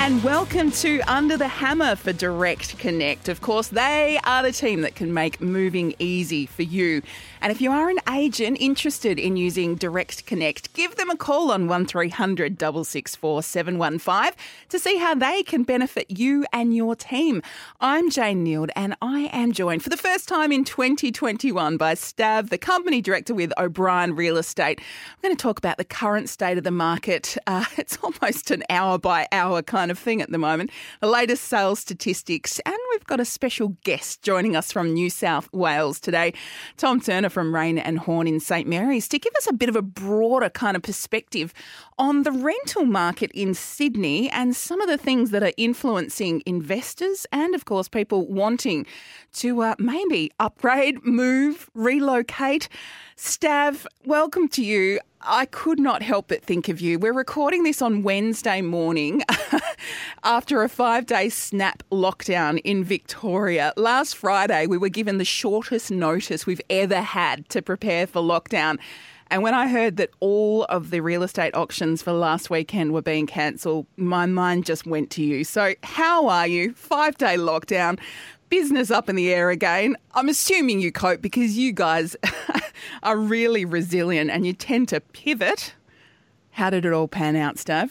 And welcome to Under the Hammer for Direct Connect. Of course, they are the team that can make moving easy for you. And if you are an agent interested in using Direct Connect, give them a call on 1300 664 715 to see how they can benefit you and your team. I'm Jane Neild and I am joined for the first time in 2021 by Stav, the company director with O'Brien Real Estate. I'm going to talk about the current state of the market. Uh, it's almost an hour by hour kind of thing at the moment. The latest sales statistics, and we've got a special guest joining us from New South Wales today, Tom Turner from Raine and Horne in St Mary's, to give us a bit of a broader kind of perspective on the rental market in Sydney and some of the things that are influencing investors and, of course, people wanting to uh, maybe upgrade, move, relocate. Stav, welcome to you. I could not help but think of you. We're recording this on Wednesday morning after a five day snap lockdown in Victoria. Last Friday, we were given the shortest notice we've ever had to prepare for lockdown. And when I heard that all of the real estate auctions for last weekend were being cancelled, my mind just went to you. So, how are you? Five day lockdown, business up in the air again. I'm assuming you cope because you guys are really resilient and you tend to pivot. How did it all pan out, Stav?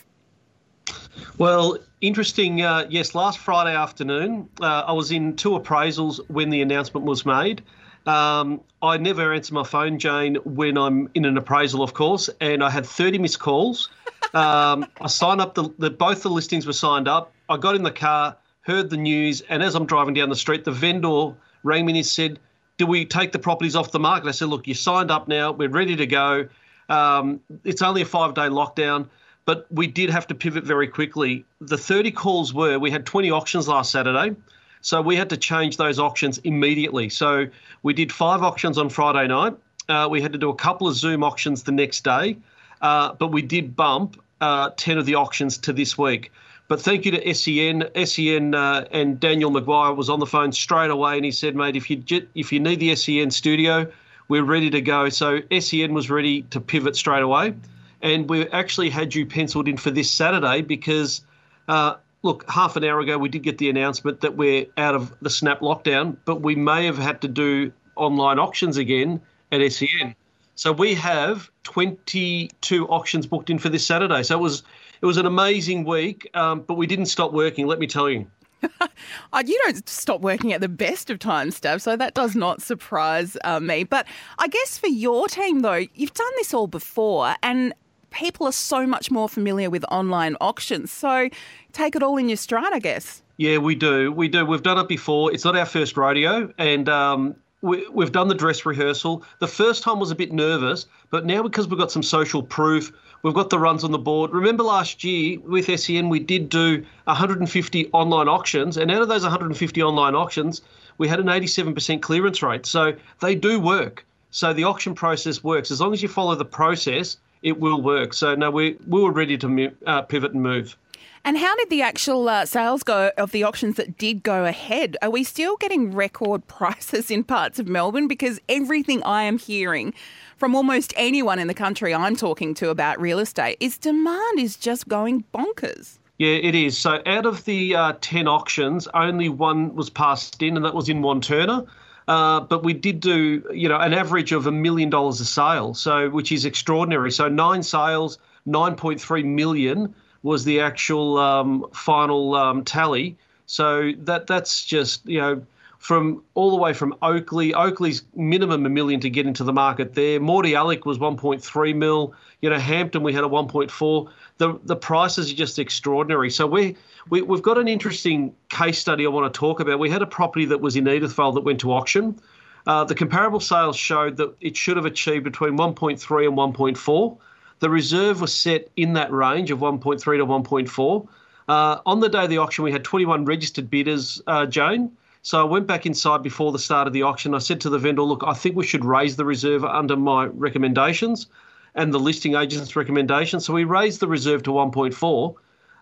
Well, interesting. Uh, yes, last Friday afternoon, uh, I was in two appraisals when the announcement was made. Um, I never answer my phone, Jane, when I'm in an appraisal, of course, and I had 30 missed calls. Um, I signed up, the, the, both the listings were signed up. I got in the car, heard the news, and as I'm driving down the street, the vendor rang me and he said, Do we take the properties off the market? I said, Look, you signed up now, we're ready to go. Um, it's only a five day lockdown but we did have to pivot very quickly. The 30 calls were we had 20 auctions last Saturday. So we had to change those auctions immediately. So we did five auctions on Friday night. Uh, we had to do a couple of Zoom auctions the next day, uh, but we did bump uh, 10 of the auctions to this week. But thank you to SEN. SEN uh, and Daniel McGuire was on the phone straight away, and he said, "Mate, if you if you need the SEN studio, we're ready to go." So SEN was ready to pivot straight away and we actually had you penciled in for this Saturday because, uh, look, half an hour ago we did get the announcement that we're out of the snap lockdown, but we may have had to do online auctions again at SEN. So we have 22 auctions booked in for this Saturday. So it was it was an amazing week, um, but we didn't stop working. Let me tell you. Uh, you don't stop working at the best of times, Stav, so that does not surprise uh, me. But I guess for your team, though, you've done this all before, and people are so much more familiar with online auctions. So take it all in your stride, I guess. Yeah, we do. We do. We've done it before. It's not our first rodeo, and um, we, have done the dress rehearsal. The first time was a bit nervous, but now because we've got some social proof, we've got the runs on the board. Remember last year with SEN, we did do 150 online auctions, and out of those 150 online auctions, we had an 87% clearance rate. So they do work. So the auction process works. As long as you follow the process, it will work. So no, we we were ready to uh, pivot and move. And how did the actual uh, sales go of the auctions that did go ahead? Are we still getting record prices in parts of Melbourne? Because everything I am hearing from almost anyone in the country I'm talking to about real estate is demand is just going bonkers. Yeah, it is. So out of the uh, 10 auctions, only one was passed in, and that was in Wantirna. Uh, but we did do, you know, an average of a million dollars a sale, so which is extraordinary. So nine sales, 9.3 million was the actual um, final um, tally. So that that's just you know from all the way from Oakleigh. Oakleigh's minimum a million to get into the market there. Mordialloc was 1.3 mil. You know, Hampton we had a 1.4. The the prices are just extraordinary. So we, we we've got an interesting case study I want to talk about. We had a property that was in Edithvale that went to auction. Uh, the comparable sales showed that it should have achieved between 1.3 and 1.4. The reserve was set in that range of 1.3 to 1.4. Uh, on the day of the auction, we had 21 registered bidders, uh, Jane. So I went back inside before the start of the auction. I said to the vendor, look, I think we should raise the reserve under my recommendations and the listing agent's recommendations. So we raised the reserve to 1.4.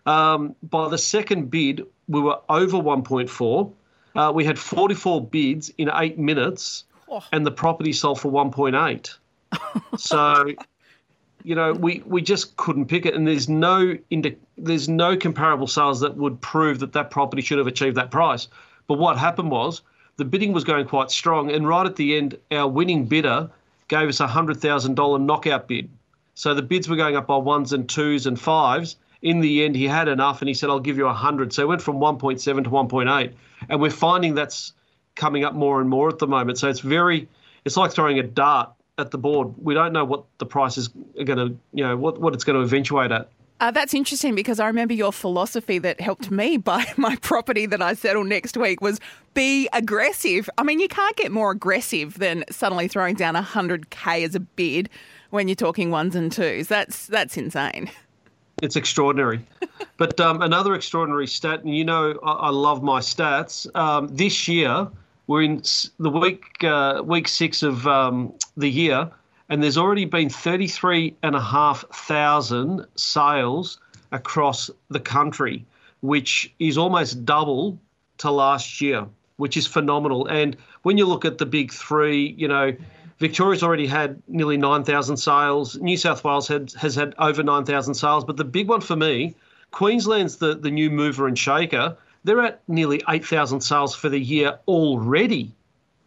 Um, by the second bid, we were over 1.4. Uh, we had 44 bids in eight minutes, and the property sold for 1.8. so, you know, we, we just couldn't pick it, and there's no indi- there's no comparable sales that would prove that that property should have achieved that price. But what happened was the bidding was going quite strong, and right at the end, our winning bidder gave us a hundred thousand dollar knockout bid. So the bids were going up by ones and twos and fives. In the end, he had enough, and he said, "I'll give you a hundred." So it went from 1.7 to 1.8, and we're finding that's coming up more and more at the moment. So it's very, it's like throwing a dart at the board. We don't know what the price is going to, you know, what, what it's going to eventuate at. Uh, that's interesting because I remember your philosophy that helped me buy my property that I settle next week was be aggressive. I mean, you can't get more aggressive than suddenly throwing down 100k as a bid when you're talking ones and twos. That's that's insane. It's extraordinary. but um, another extraordinary stat, and you know I, I love my stats. Um, this year we're in the week uh, week six of um, the year and there's already been 33,500 sales across the country, which is almost double to last year, which is phenomenal. And when you look at the big three, you know, Victoria's already had nearly 9,000 sales. New South Wales had, has had over 9,000 sales. But the big one for me, Queensland's the, the new mover and shaker. They're at nearly 8,000 sales for the year already.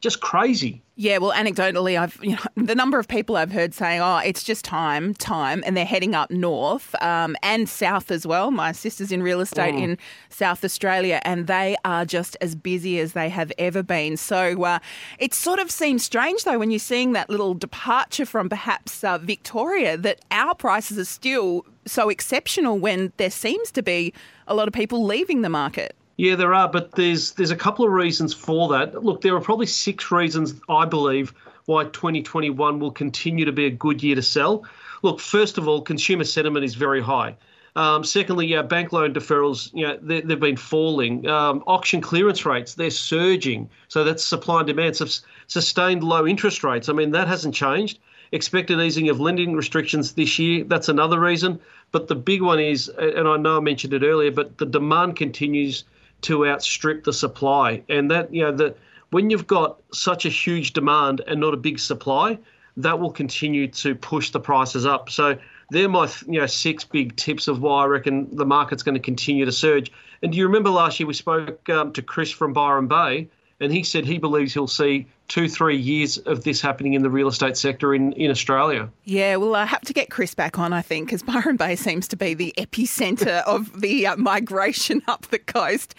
Just crazy. Yeah, well, anecdotally, I've you know, the number of people I've heard saying, "Oh, it's just time, time," and they're heading up north um, and south as well. My sister's in real estate mm. in South Australia, and they are just as busy as they have ever been. So uh, it sort of seems strange, though, when you're seeing that little departure from perhaps uh, Victoria, that our prices are still so exceptional when there seems to be a lot of people leaving the market. Yeah, there are, but there's there's a couple of reasons for that. Look, there are probably six reasons I believe why 2021 will continue to be a good year to sell. Look, first of all, consumer sentiment is very high. Um, secondly, yeah, bank loan deferrals, you know, they, have been falling. Um, auction clearance rates, they're surging. So that's supply and demand. So sustained low interest rates. I mean, that hasn't changed. Expected easing of lending restrictions this year, that's another reason. But the big one is, and I know I mentioned it earlier, but the demand continues – to outstrip the supply. And that, you know, that when you've got such a huge demand and not a big supply, that will continue to push the prices up. So they're my you know six big tips of why I reckon the market's going to continue to surge. And do you remember last year we spoke um, to Chris from Byron Bay, and he said he believes he'll see two, three years of this happening in the real estate sector in, in Australia. Yeah, well, I have to get Chris back on, I think, because Byron Bay seems to be the epicentre of the uh, migration up the coast.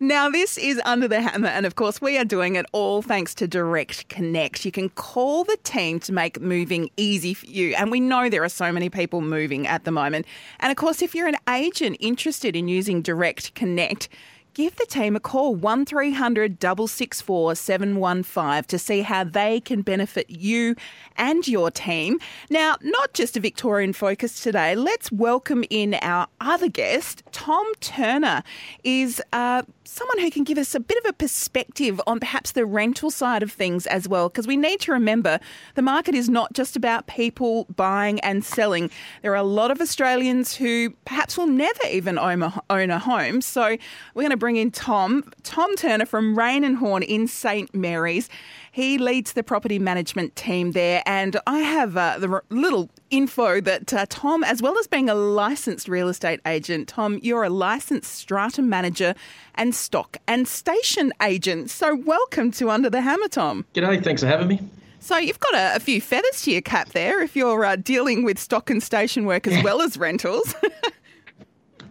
Now, this is Under the Hammer, and of course, we are doing it all thanks to Direct Connect. You can call the team to make moving easy for you, and we know there are so many people moving at the moment. And of course, if you're an agent interested in using Direct Connect, Give the team a call 1300 664 715 to see how they can benefit you and your team. Now, not just a Victorian focus today, let's welcome in our other guest. Tom Turner is uh, someone who can give us a bit of a perspective on perhaps the rental side of things as well, because we need to remember the market is not just about people buying and selling. There are a lot of Australians who perhaps will never even own a, own a home. So we're going to bring in Tom, Tom Turner from Raine and Horne in St Mary's. He leads the property management team there, and I have uh, the little info that uh, Tom, as well as being a licensed real estate agent, Tom, you're a licensed strata manager and stock and station agent. So welcome to Under the Hammer, Tom. G'day, thanks for having me. So you've got a, a few feathers to your cap there if you're uh, dealing with stock and station work as well as rentals.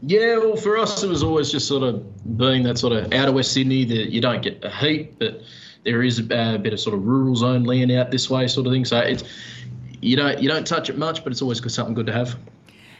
Yeah, well, for us, it was always just sort of being that sort of out of West Sydney that you don't get the heat, but there is a, bit of sort of rural zone land out this way, sort of thing. So it's you don't you don't touch it much, but it's always something good to have.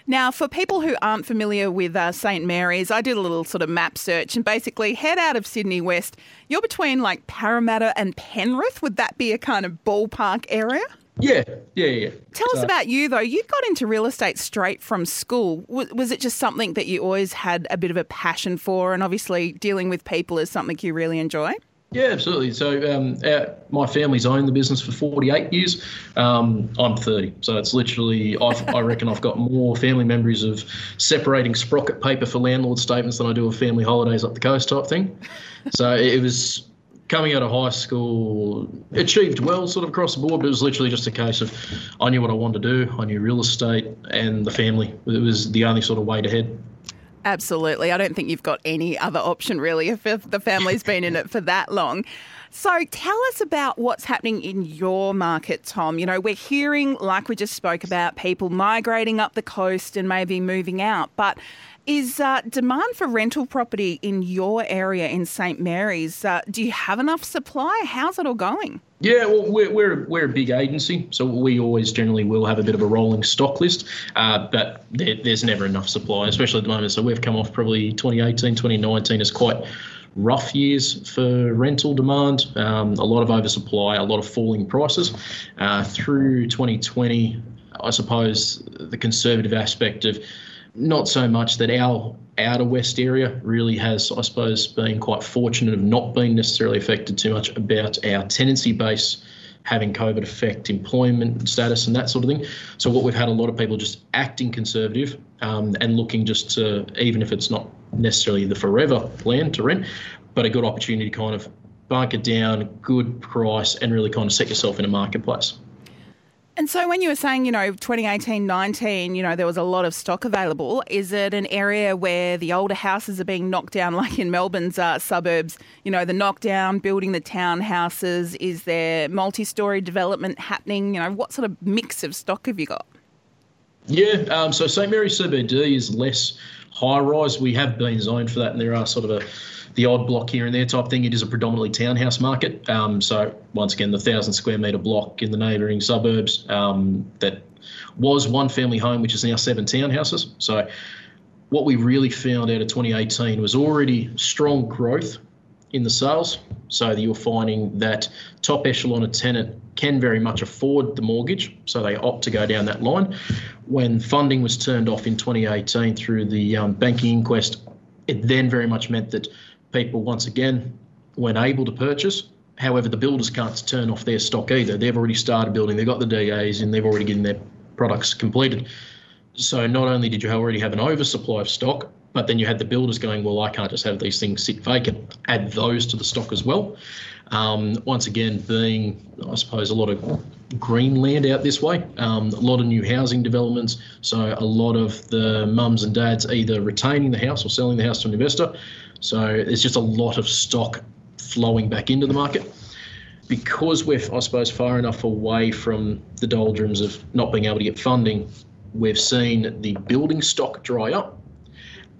Now, for people who aren't familiar with uh, St Mary's, I did a little sort of map search and basically head out of Sydney West. You're between like Parramatta and Penrith. Would that be a kind of ballpark area? Yeah, yeah, yeah. Tell us about you, though. You got into real estate straight from school. Was it just something that you always had a bit of a passion for? And obviously, dealing with people is something you really enjoy? Yeah, absolutely. So um, our, my family's owned the business for 48 years. Um, I'm 30, so it's literally I've, I reckon I've got more family memories of separating sprocket paper for landlord statements than I do of family holidays up the coast type thing. So it was coming out of high school, achieved well sort of across the board, but it was literally just a case of I knew what I wanted to do. I knew real estate and the family. It was the only sort of way to head. Absolutely. I don't think you've got any other option really if, if the family's been in it for that long. So tell us about what's happening in your market, Tom. You know, we're hearing, like we just spoke about, people migrating up the coast and maybe moving out. But is uh, demand for rental property in your area in St Mary's? Uh, do you have enough supply? How's it all going? Yeah, well, we're, we're, we're a big agency, so we always generally will have a bit of a rolling stock list, uh, but there, there's never enough supply, especially at the moment. So we've come off probably 2018, 2019 as quite rough years for rental demand, um, a lot of oversupply, a lot of falling prices. Uh, through 2020, I suppose the conservative aspect of not so much that our outer west area really has, I suppose, been quite fortunate of not being necessarily affected too much about our tenancy base having COVID affect employment status and that sort of thing. So what we've had a lot of people just acting conservative um, and looking just to, even if it's not necessarily the forever plan to rent, but a good opportunity to kind of bunker down, good price, and really kind of set yourself in a marketplace. And so when you were saying, you know, 2018 19, you know, there was a lot of stock available, is it an area where the older houses are being knocked down, like in Melbourne's uh, suburbs? You know, the knockdown, building the townhouses? Is there multi story development happening? You know, what sort of mix of stock have you got? Yeah, um, so St Mary's CBD is less high rise. We have been zoned for that, and there are sort of a the odd block here and there type thing. It is a predominantly townhouse market. Um, so once again, the thousand square metre block in the neighbouring suburbs um, that was one family home, which is now seven townhouses. So what we really found out of 2018 was already strong growth in the sales. So you're finding that top echelon of tenant can very much afford the mortgage, so they opt to go down that line. When funding was turned off in 2018 through the um, banking inquest, it then very much meant that people once again weren't able to purchase. However, the builders can't turn off their stock either. They've already started building, they've got the DAs and they've already getting their products completed. So not only did you already have an oversupply of stock, but then you had the builders going, well, I can't just have these things sit vacant. Add those to the stock as well. Um, once again, being, I suppose, a lot of green land out this way, um, a lot of new housing developments. So a lot of the mums and dads either retaining the house or selling the house to an investor. So there's just a lot of stock flowing back into the market. Because we're, I suppose, far enough away from the doldrums of not being able to get funding, we've seen the building stock dry up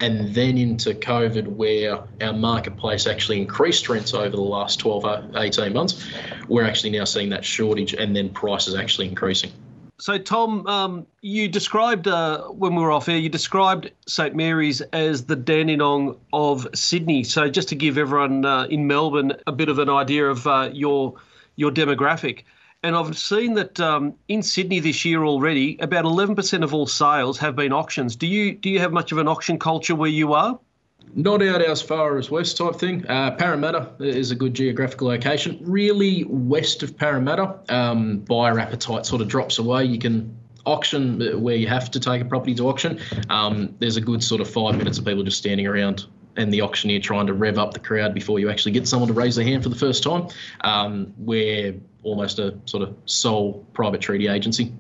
and then into COVID, where our marketplace actually increased rents over the last 12, uh, 18 months, we're actually now seeing that shortage and then prices actually increasing. So, Tom, um, you described uh, when we were off air, you described St Mary's as the Dandenong of Sydney. So, just to give everyone uh, in Melbourne a bit of an idea of uh, your your demographic, and I've seen that um, in Sydney this year already, about 11% of all sales have been auctions. Do you do you have much of an auction culture where you are? Not out as far as west type thing. Uh, Parramatta is a good geographical location. Really west of Parramatta, um, buyer appetite sort of drops away. You can auction where you have to take a property to auction. Um, there's a good sort of five minutes of people just standing around and the auctioneer trying to rev up the crowd before you actually get someone to raise their hand for the first time. Um, we're almost a sort of sole private treaty agency.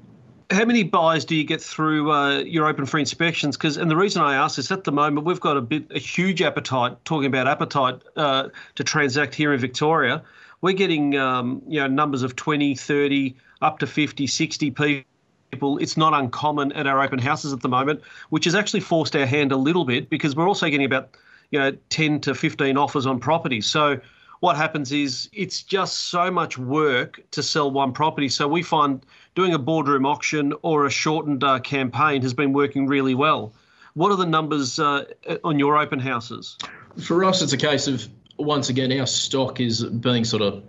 How many buys do you get through uh, your open for inspections? Because and the reason I ask is at the moment we've got a bit a huge appetite. Talking about appetite uh, to transact here in Victoria, we're getting um, you know numbers of 20, 30, up to 50, 60 people. It's not uncommon at our open houses at the moment, which has actually forced our hand a little bit because we're also getting about you know 10 to 15 offers on property. So what happens is it's just so much work to sell one property. So we find doing a boardroom auction or a shortened uh, campaign has been working really well. What are the numbers uh, on your open houses? For us, it's a case of once again our stock is being sort of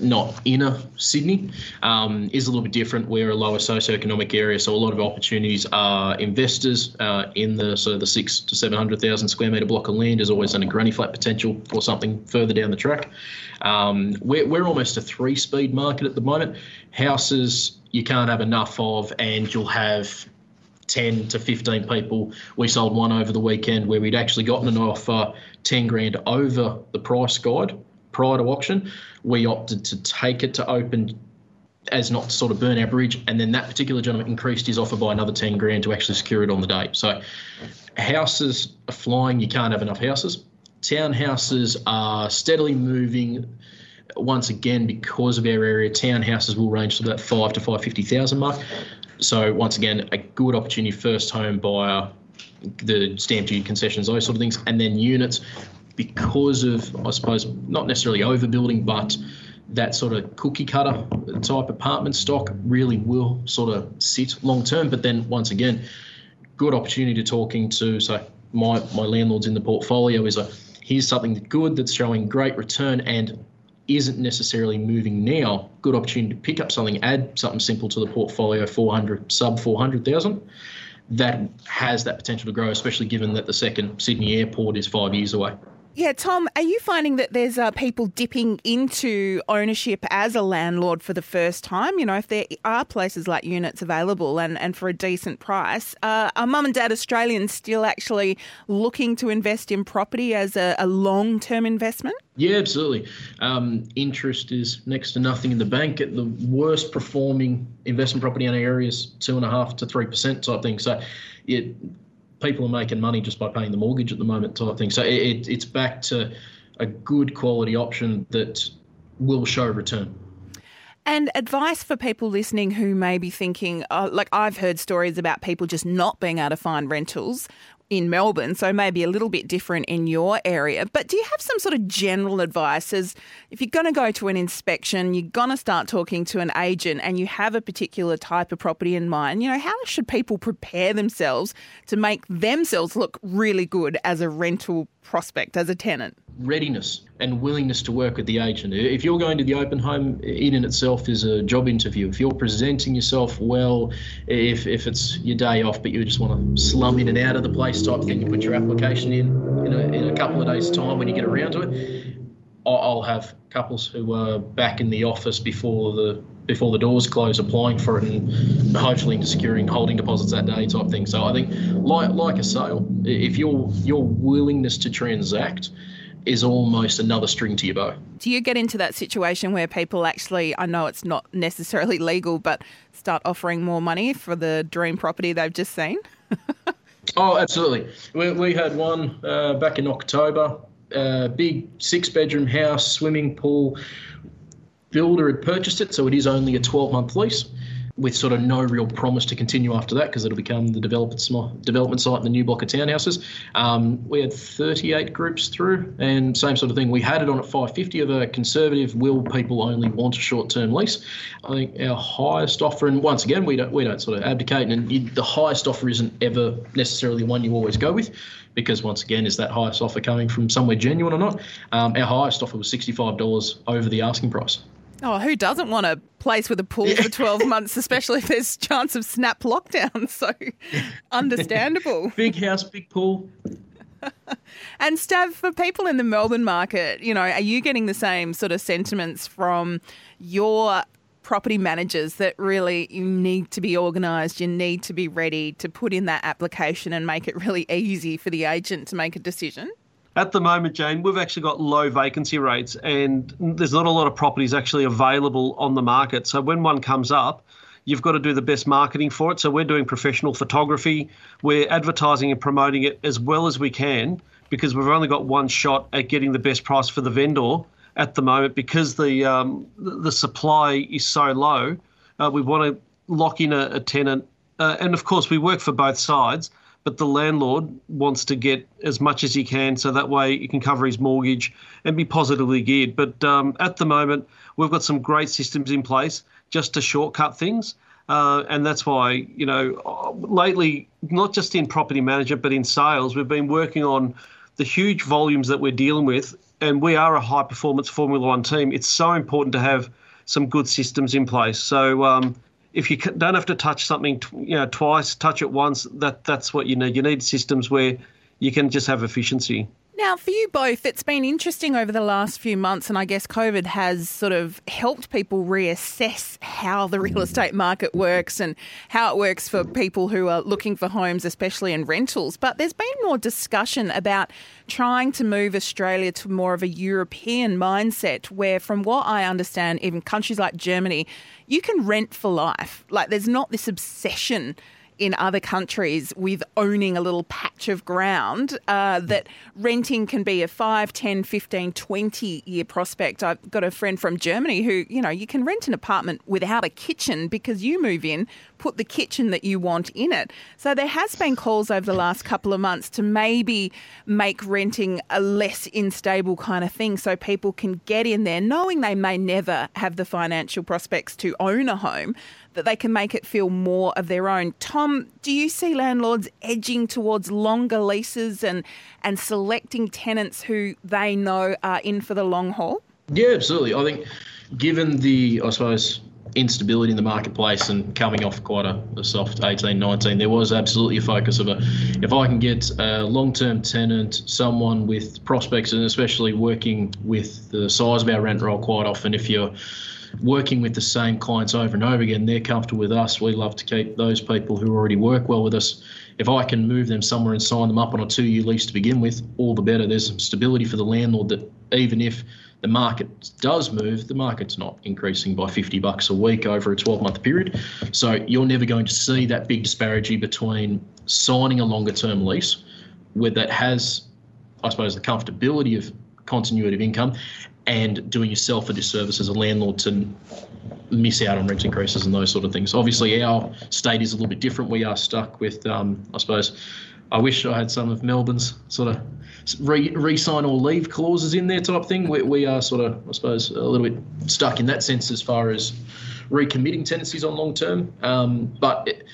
not inner Sydney, um, is a little bit different. We're a lower socioeconomic area, so a lot of opportunities are investors uh, in the of the six to seven hundred thousand square metre block of land is always in a granny flat potential or something further down the track. Um, we're, we're almost a three speed market at the moment. Houses you can't have enough of, and you'll have 10 to 15 people. We sold one over the weekend where we'd actually gotten an offer 10 grand over the price guide prior to auction. We opted to take it to open as not to sort of burn our bridge. And then that particular gentleman increased his offer by another 10 grand to actually secure it on the day. So houses are flying. You can't have enough houses. Townhouses are steadily moving. Once again, because of our area, townhouses will range to that five to five fifty thousand mark. So once again, a good opportunity first home buyer, the stamp duty concessions, those sort of things, and then units because of I suppose not necessarily overbuilding, but that sort of cookie cutter type apartment stock really will sort of sit long term. But then once again, good opportunity to talking to so my my landlords in the portfolio is a here's something good that's showing great return and isn't necessarily moving now, good opportunity to pick up something, add something simple to the portfolio, 400 sub 400,000. That has that potential to grow, especially given that the second Sydney airport is five years away. Yeah, Tom, are you finding that there's uh, people dipping into ownership as a landlord for the first time? You know, if there are places like units available and, and for a decent price, uh, are mum and dad Australians still actually looking to invest in property as a, a long term investment? Yeah, absolutely. Um, interest is next to nothing in the bank. At the worst performing investment property in our area is two and a half to three percent type thing. So, it people are making money just by paying the mortgage at the moment type thing. So it, it's back to a good quality option that will show return. And advice for people listening who may be thinking, oh, like I've heard stories about people just not being able to find rentals in Melbourne, so maybe a little bit different in your area. But do you have some sort of general advice as if you're going to go to an inspection, you're going to start talking to an agent and you have a particular type of property in mind, you know, how should people prepare themselves to make themselves look really good as a rental prospect, as a tenant? Readiness and willingness to work with the agent. If you're going to the open home, in and itself is a job interview. If you're presenting yourself well, if, if it's your day off, but you just want to slum in and out of the place type thing, you put your application in in a, in a couple of days' time when you get around to it. I'll have couples who are back in the office before the before the doors close, applying for it and hopefully securing holding deposits that day type thing. So I think, like like a sale, if your your willingness to transact is almost another string to your bow. Do you get into that situation where people actually, I know it's not necessarily legal, but start offering more money for the dream property they've just seen? oh, absolutely. We, we had one uh, back in October, uh, big six bedroom house, swimming pool. Builder had purchased it, so it is only a 12 month lease with sort of no real promise to continue after that because it'll become the development site and the new block of townhouses. Um, we had 38 groups through, and same sort of thing. We had it on at 550 of a conservative. Will people only want a short-term lease? I think our highest offer, and once again, we don't we don't sort of abdicate, and you, the highest offer isn't ever necessarily one you always go with. Because once again, is that highest offer coming from somewhere genuine or not? Um, our highest offer was $65 over the asking price. Oh, who doesn't want a place with a pool for 12 months, especially if there's chance of snap lockdown? So understandable. big house, big pool. and Stav, for people in the Melbourne market, you know, are you getting the same sort of sentiments from your property managers that really you need to be organised, you need to be ready to put in that application and make it really easy for the agent to make a decision? At the moment, Jane, we've actually got low vacancy rates and there's not a lot of properties actually available on the market. So when one comes up, you've got to do the best marketing for it. So we're doing professional photography, we're advertising and promoting it as well as we can because we've only got one shot at getting the best price for the vendor at the moment because the um, the supply is so low. Uh, we want to lock in a, a tenant, uh, and of course we work for both sides but the landlord wants to get as much as he can so that way he can cover his mortgage and be positively geared. But um, at the moment, we've got some great systems in place just to shortcut things. Uh, and that's why, you know, lately, not just in property management, but in sales, we've been working on the huge volumes that we're dealing with, and we are a high performance Formula One team, it's so important to have some good systems in place. So um, if you don't have to touch something, you know, twice, touch it once, that that's what you need. You need systems where you can just have efficiency. Now, for you both, it's been interesting over the last few months, and I guess COVID has sort of helped people reassess how the real mm. estate market works and how it works for people who are looking for homes, especially in rentals. But there's been more discussion about trying to move Australia to more of a European mindset, where, from what I understand, even countries like Germany, you can rent for life. Like, there's not this obsession in other countries with owning a little patch of ground uh, that renting can be a 5, 10, 15, 20 year prospect. I've got a friend from Germany who, you know, you can rent an apartment without a kitchen because you move in, put the kitchen that you want in it. So there has been calls over the last couple of months to maybe make renting a less unstable kind of thing so people can get in there knowing they may never have the financial prospects to own a home that they can make it feel more of their own. Tom, do you see landlords edging towards longer leases and, and selecting tenants who they know are in for the long haul? Yeah, absolutely. I think given the, I suppose, instability in the marketplace and coming off quite a, a, soft 18, 19, there was absolutely a focus of a if I can get a long term tenant, someone with prospects, and especially working with the size of our rent roll quite often, if you're working with the same clients over and over again, they're comfortable with us. We love to keep those people who already work well with us. If I can move them somewhere and sign them up on a two year lease to begin with, all the better. There's some stability for the landlord that even if the market does move, the market's not increasing by 50 bucks a week over a 12 month period. So you're never going to see that big disparity between signing a longer term lease where that has, I suppose, the comfortability of continuity of income and doing yourself a disservice as a landlord to miss out on rent increases and those sort of things. Obviously, our state is a little bit different. We are stuck with, um, I suppose, I wish I had some of Melbourne's sort of re, sign or leave clauses in there type thing. We, we are sort of, I suppose, a little bit stuck in that sense as far as recommitting tenancies on long term. Um, but it,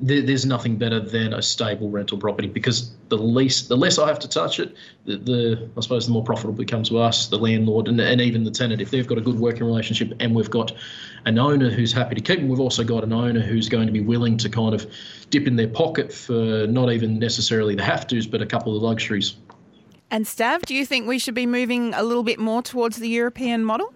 there's nothing better than a stable rental property because the least, the less I have to touch it, the, the I suppose the more profitable it comes to us, the landlord, and, and even the tenant. If they've got a good working relationship and we've got an owner who's happy to keep them, we've also got an owner who's going to be willing to kind of dip in their pocket for not even necessarily the have tos, but a couple of luxuries. And Stav, do you think we should be moving a little bit more towards the European model?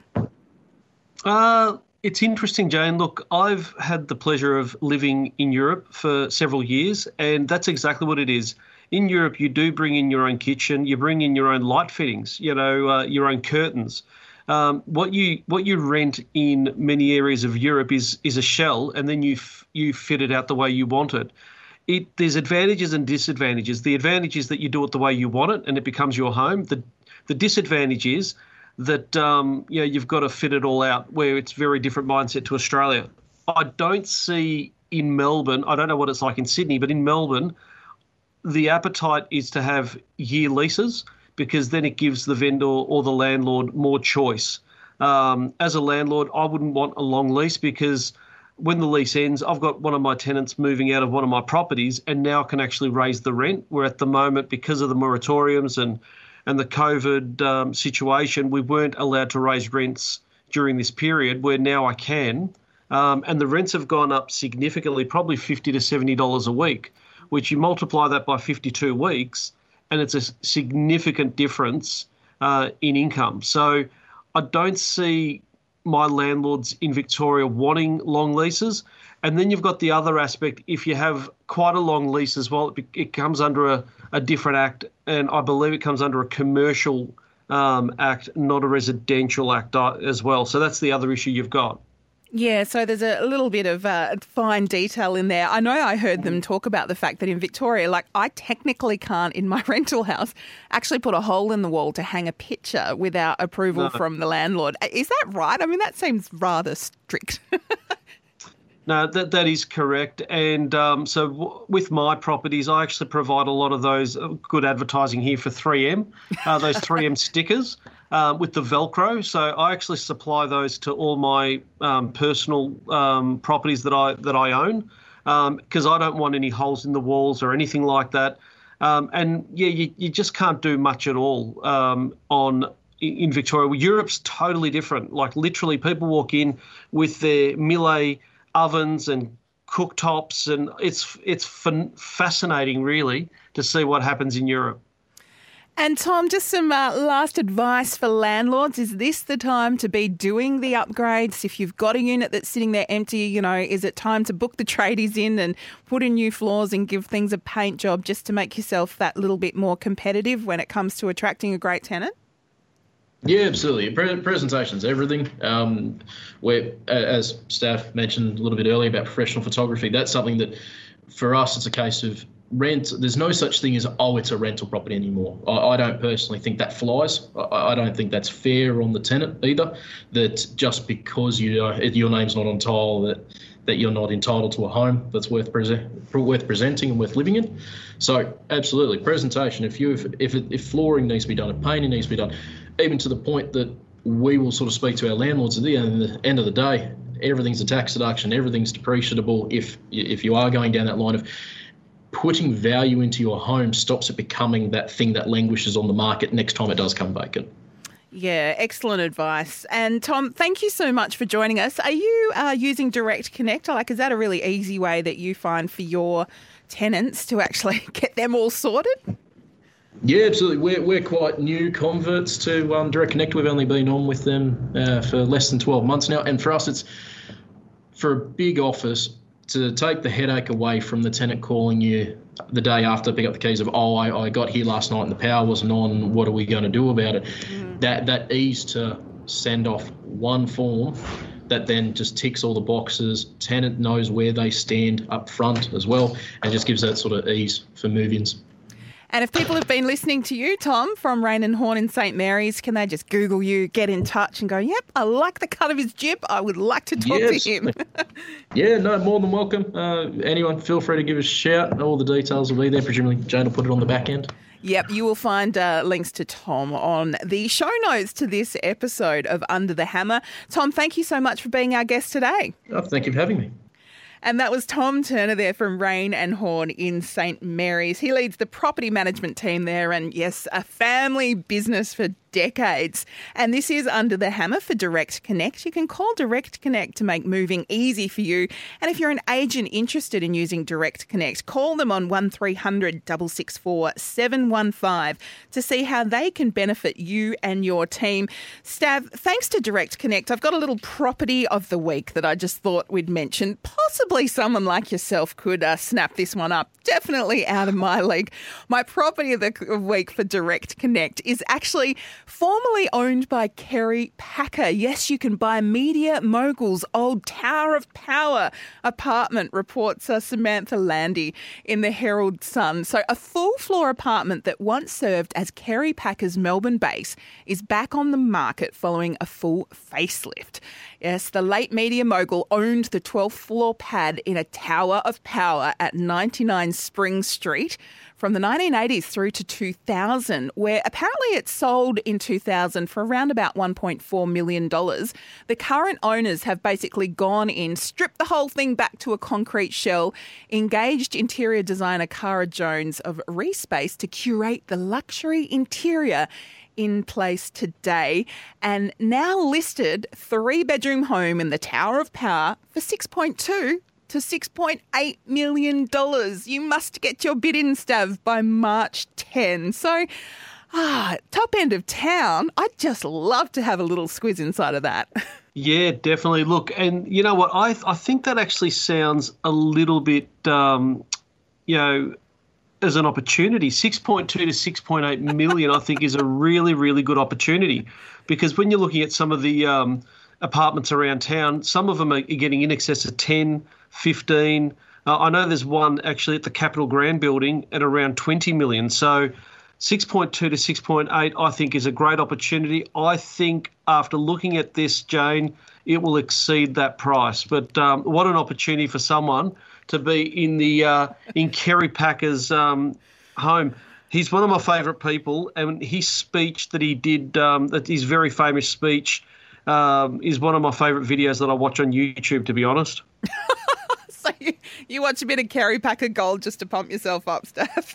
Uh, it's interesting, Jane. Look, I've had the pleasure of living in Europe for several years, and that's exactly what it is. In Europe, you do bring in your own kitchen, you bring in your own light fittings, you know, uh, your own curtains. Um, what you what you rent in many areas of Europe is is a shell, and then you f- you fit it out the way you want it. It there's advantages and disadvantages. The advantage is that you do it the way you want it, and it becomes your home. The the disadvantage is that um, you know you've got to fit it all out. Where it's very different mindset to Australia. I don't see in Melbourne. I don't know what it's like in Sydney, but in Melbourne, the appetite is to have year leases because then it gives the vendor or the landlord more choice. Um, as a landlord, I wouldn't want a long lease because when the lease ends, I've got one of my tenants moving out of one of my properties and now can actually raise the rent. Where at the moment, because of the moratoriums and and the COVID um, situation, we weren't allowed to raise rents during this period, where now I can. Um, and the rents have gone up significantly, probably 50 to $70 a week, which you multiply that by 52 weeks, and it's a significant difference uh, in income. So I don't see my landlords in Victoria wanting long leases. And then you've got the other aspect. If you have quite a long lease as well, it, it comes under a, a different act, and I believe it comes under a commercial um, act, not a residential act uh, as well. So that's the other issue you've got. Yeah, so there's a little bit of uh, fine detail in there. I know I heard them talk about the fact that in Victoria, like I technically can't in my rental house actually put a hole in the wall to hang a picture without approval no. from the landlord. Is that right? I mean, that seems rather strict. No, that that is correct. And um, so w- with my properties, I actually provide a lot of those uh, good advertising here for 3M, uh, those 3M stickers uh, with the Velcro. So I actually supply those to all my um, personal um, properties that I that I own because um, I don't want any holes in the walls or anything like that. Um, and yeah, you, you just can't do much at all um, on in Victoria. Europe's totally different. Like literally, people walk in with their Miele ovens and cooktops, and it's it's fascinating, really, to see what happens in Europe. And Tom, just some uh, last advice for landlords. Is this the time to be doing the upgrades? If you've got a unit that's sitting there empty, you know, is it time to book the tradies in and put in new floors and give things a paint job just to make yourself that little bit more competitive when it comes to attracting a great tenant? Yeah, absolutely. Pre- presentations, everything. Um, where, as Stav mentioned a little bit earlier about professional photography, that's something that for us it's a case of rent. There's no such thing as oh, it's a rental property anymore. I, I don't personally think that flies. I, I, don't think that's fair on the tenant either. That just because you your name's not on tile that that you're not entitled to a home that's worth worth presenting and worth living in. So absolutely, presentation. If you if if, if flooring needs to be done, if painting needs to be done, even to the point that we will sort of speak to our landlords at the end, the end of the day. Everything's a tax deduction. Everything's depreciable. If if you are going down that line of putting value into your home stops it becoming that thing that languishes on the market next time it does come vacant. Yeah, excellent advice. And Tom, thank you so much for joining us. Are you uh, using Direct Connect? Like, is that a really easy way that you find for your tenants to actually get them all sorted? Yeah, absolutely. We're, we're quite new converts to um, Direct Connect. We've only been on with them uh, for less than 12 months now. And for us, it's for a big office to take the headache away from the tenant calling you the day after pick up the keys of oh I, I got here last night and the power wasn't on what are we going to do about it mm-hmm. that that ease to send off one form that then just ticks all the boxes tenant knows where they stand up front as well and just gives that sort of ease for move-ins and if people have been listening to you, Tom, from Raine and Horne in St Mary's, can they just Google you, get in touch, and go, yep, I like the cut of his jib. I would like to talk yes. to him. yeah, no, more than welcome. Uh, anyone, feel free to give us a shout. All the details will be there. Presumably, Jane will put it on the back end. Yep, you will find uh, links to Tom on the show notes to this episode of Under the Hammer. Tom, thank you so much for being our guest today. Oh, thank you for having me. And that was Tom Turner there from Raine and Horne in St Mary's. He leads the property management team there, and yes, a family business for decades. And this is under the hammer for Direct Connect. You can call Direct Connect to make moving easy for you. And if you're an agent interested in using Direct Connect, call them on 1300 664 715 to see how they can benefit you and your team. Stav, thanks to Direct Connect, I've got a little property of the week that I just thought we'd mention. Possibly someone like yourself could uh, snap this one up. Definitely out of my league. My property of the week for Direct Connect is actually Formerly owned by Kerry Packer. Yes, you can buy Media Mogul's old Tower of Power apartment, reports uh, Samantha Landy in the Herald Sun. So, a full floor apartment that once served as Kerry Packer's Melbourne base is back on the market following a full facelift. Yes, the late media mogul owned the 12th floor pad in a Tower of Power at 99 Spring Street from the 1980s through to 2000, where apparently it sold in 2000 for around about $1.4 million. The current owners have basically gone in, stripped the whole thing back to a concrete shell, engaged interior designer Cara Jones of Respace to curate the luxury interior in place today and now listed three bedroom home in the Tower of Power for 6.2 to $6.8 million. You must get your bid in, Stav, by March 10. So, ah, top end of town. I'd just love to have a little squiz inside of that. Yeah, definitely. Look, and you know what? I I think that actually sounds a little bit, um, you know, as an opportunity. Six point two to six point eight million, I think, is a really really good opportunity, because when you're looking at some of the um, apartments around town, some of them are getting in excess of ten. 15. Uh, I know there's one actually at the Capitol Grand building at around 20 million. So 6.2 to 6.8, I think, is a great opportunity. I think after looking at this, Jane, it will exceed that price. But um, what an opportunity for someone to be in the uh, in Kerry Packer's um, home. He's one of my favourite people, and his speech that he did, um, that his very famous speech, um, is one of my favourite videos that I watch on YouTube. To be honest. so you, you watch a bit of Kerry Packer Gold just to pump yourself up, Stav.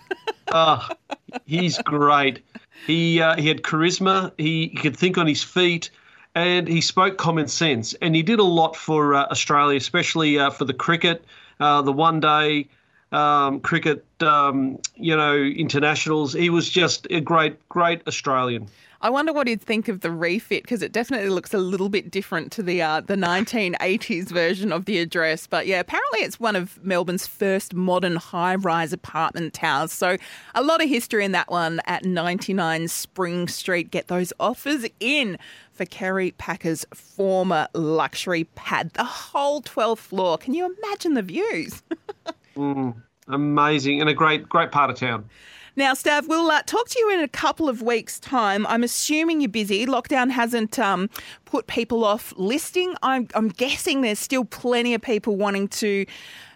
uh, he's great. He uh, he had charisma. He, he could think on his feet, and he spoke common sense. And he did a lot for uh, Australia, especially uh, for the cricket, uh, the one day um, cricket, um, you know, internationals. He was just a great, great Australian. I wonder what he'd think of the refit because it definitely looks a little bit different to the uh, the 1980s version of the address. But yeah, apparently it's one of Melbourne's first modern high-rise apartment towers. So a lot of history in that one at 99 Spring Street. Get those offers in for Kerry Packer's former luxury pad. The whole 12th floor. Can you imagine the views? mm, amazing and a great great part of town. Now, Stav, we'll uh, talk to you in a couple of weeks' time. I'm assuming you're busy. Lockdown hasn't um, put people off listing. I'm, I'm guessing there's still plenty of people wanting to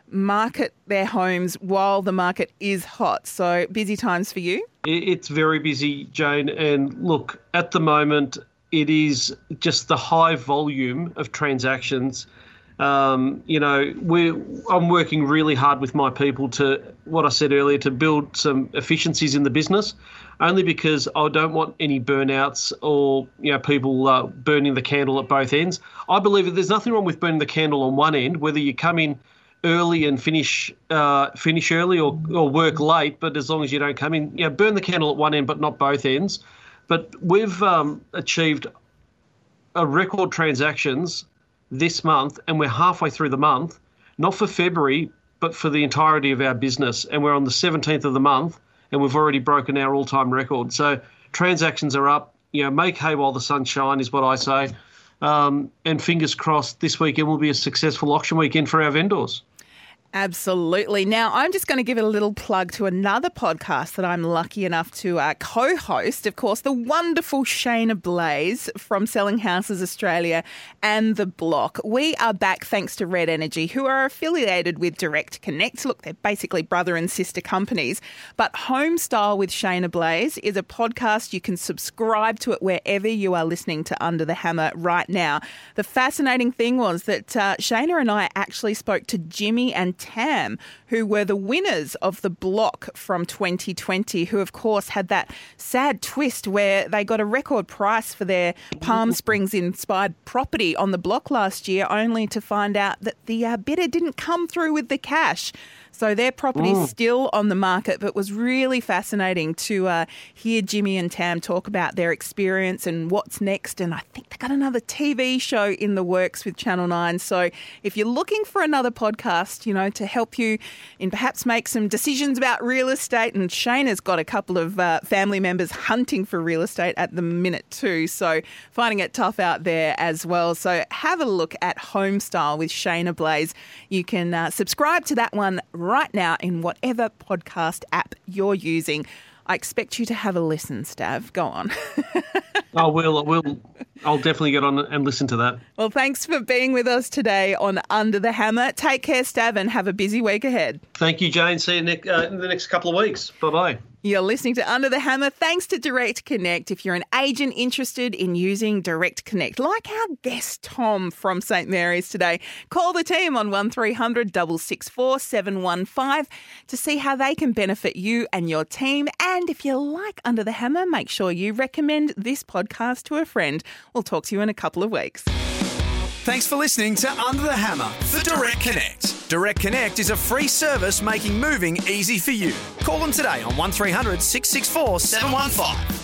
market their homes while the market is hot. So, busy times for you? It's very busy, Jane. And look, at the moment, it is just the high volume of transactions um, you know, we I'm working really hard with my people to what I said earlier to build some efficiencies in the business, only because I don't want any burnouts or you know people uh, burning the candle at both ends. I believe that there's nothing wrong with burning the candle on one end, whether you come in early and finish uh, finish early or, or work late, but as long as you don't come in, you know, burn the candle at one end, but not both ends. But we've um, achieved a record transactions this month, and we're halfway through the month, not for February, but for the entirety of our business. And we're on the 17th of the month, and we've already broken our all time record. So transactions are up. You know, make hay while the sun shines is what I say. Um, and fingers crossed, this weekend will be a successful auction weekend for our vendors. Absolutely. Now, I'm just going to give a little plug to another podcast that I'm lucky enough to uh, co host. Of course, the wonderful Shaynna Blaze from Selling Houses Australia and The Block. We are back thanks to Red Energy, who are affiliated with Direct Connect. Look, they're basically brother and sister companies. But Homestyle with Shaynna Blaze is a podcast. You can subscribe to it wherever you are listening to Under the Hammer right now. The fascinating thing was that uh, Shaynna and I actually spoke to Jimmy and Tam, who were the winners of the block from 2020, who, of course, had that sad twist where they got a record price for their Palm Springs inspired property on the block last year, only to find out that the uh, bidder didn't come through with the cash. So their property is still on the market, but was really fascinating to uh, hear Jimmy and Tam talk about their experience and what's next. And I think they got another TV show in the works with Channel 9. So if you're looking for another podcast, you know, to help you in perhaps make some decisions about real estate, and Shane has got a couple of uh, family members hunting for real estate at the minute too. So finding it tough out there as well. So have a look at Homestyle with Shaynna Blaze. You can uh, subscribe to that one right now in whatever podcast app you're using. I expect you to have a listen, Stav. Go on. I will. I will. I'll definitely get on and listen to that. Well, thanks for being with us today on Under the Hammer. Take care, Stav, and have a busy week ahead. Thank you, Jane. See you ne- uh, in the next couple of weeks. Bye bye. You're listening to Under the Hammer thanks to Direct Connect. If you're an agent interested in using Direct Connect, like our guest Tom from St Mary's today, call the team on 1300 664 715 to see how they can benefit you and your team. And if you like Under the Hammer, make sure you recommend this podcast to a friend. We'll talk to you in a couple of weeks. Thanks for listening to Under the Hammer for Direct Connect. Direct Connect is a free service making moving easy for you. Call them today on 1300 664 715.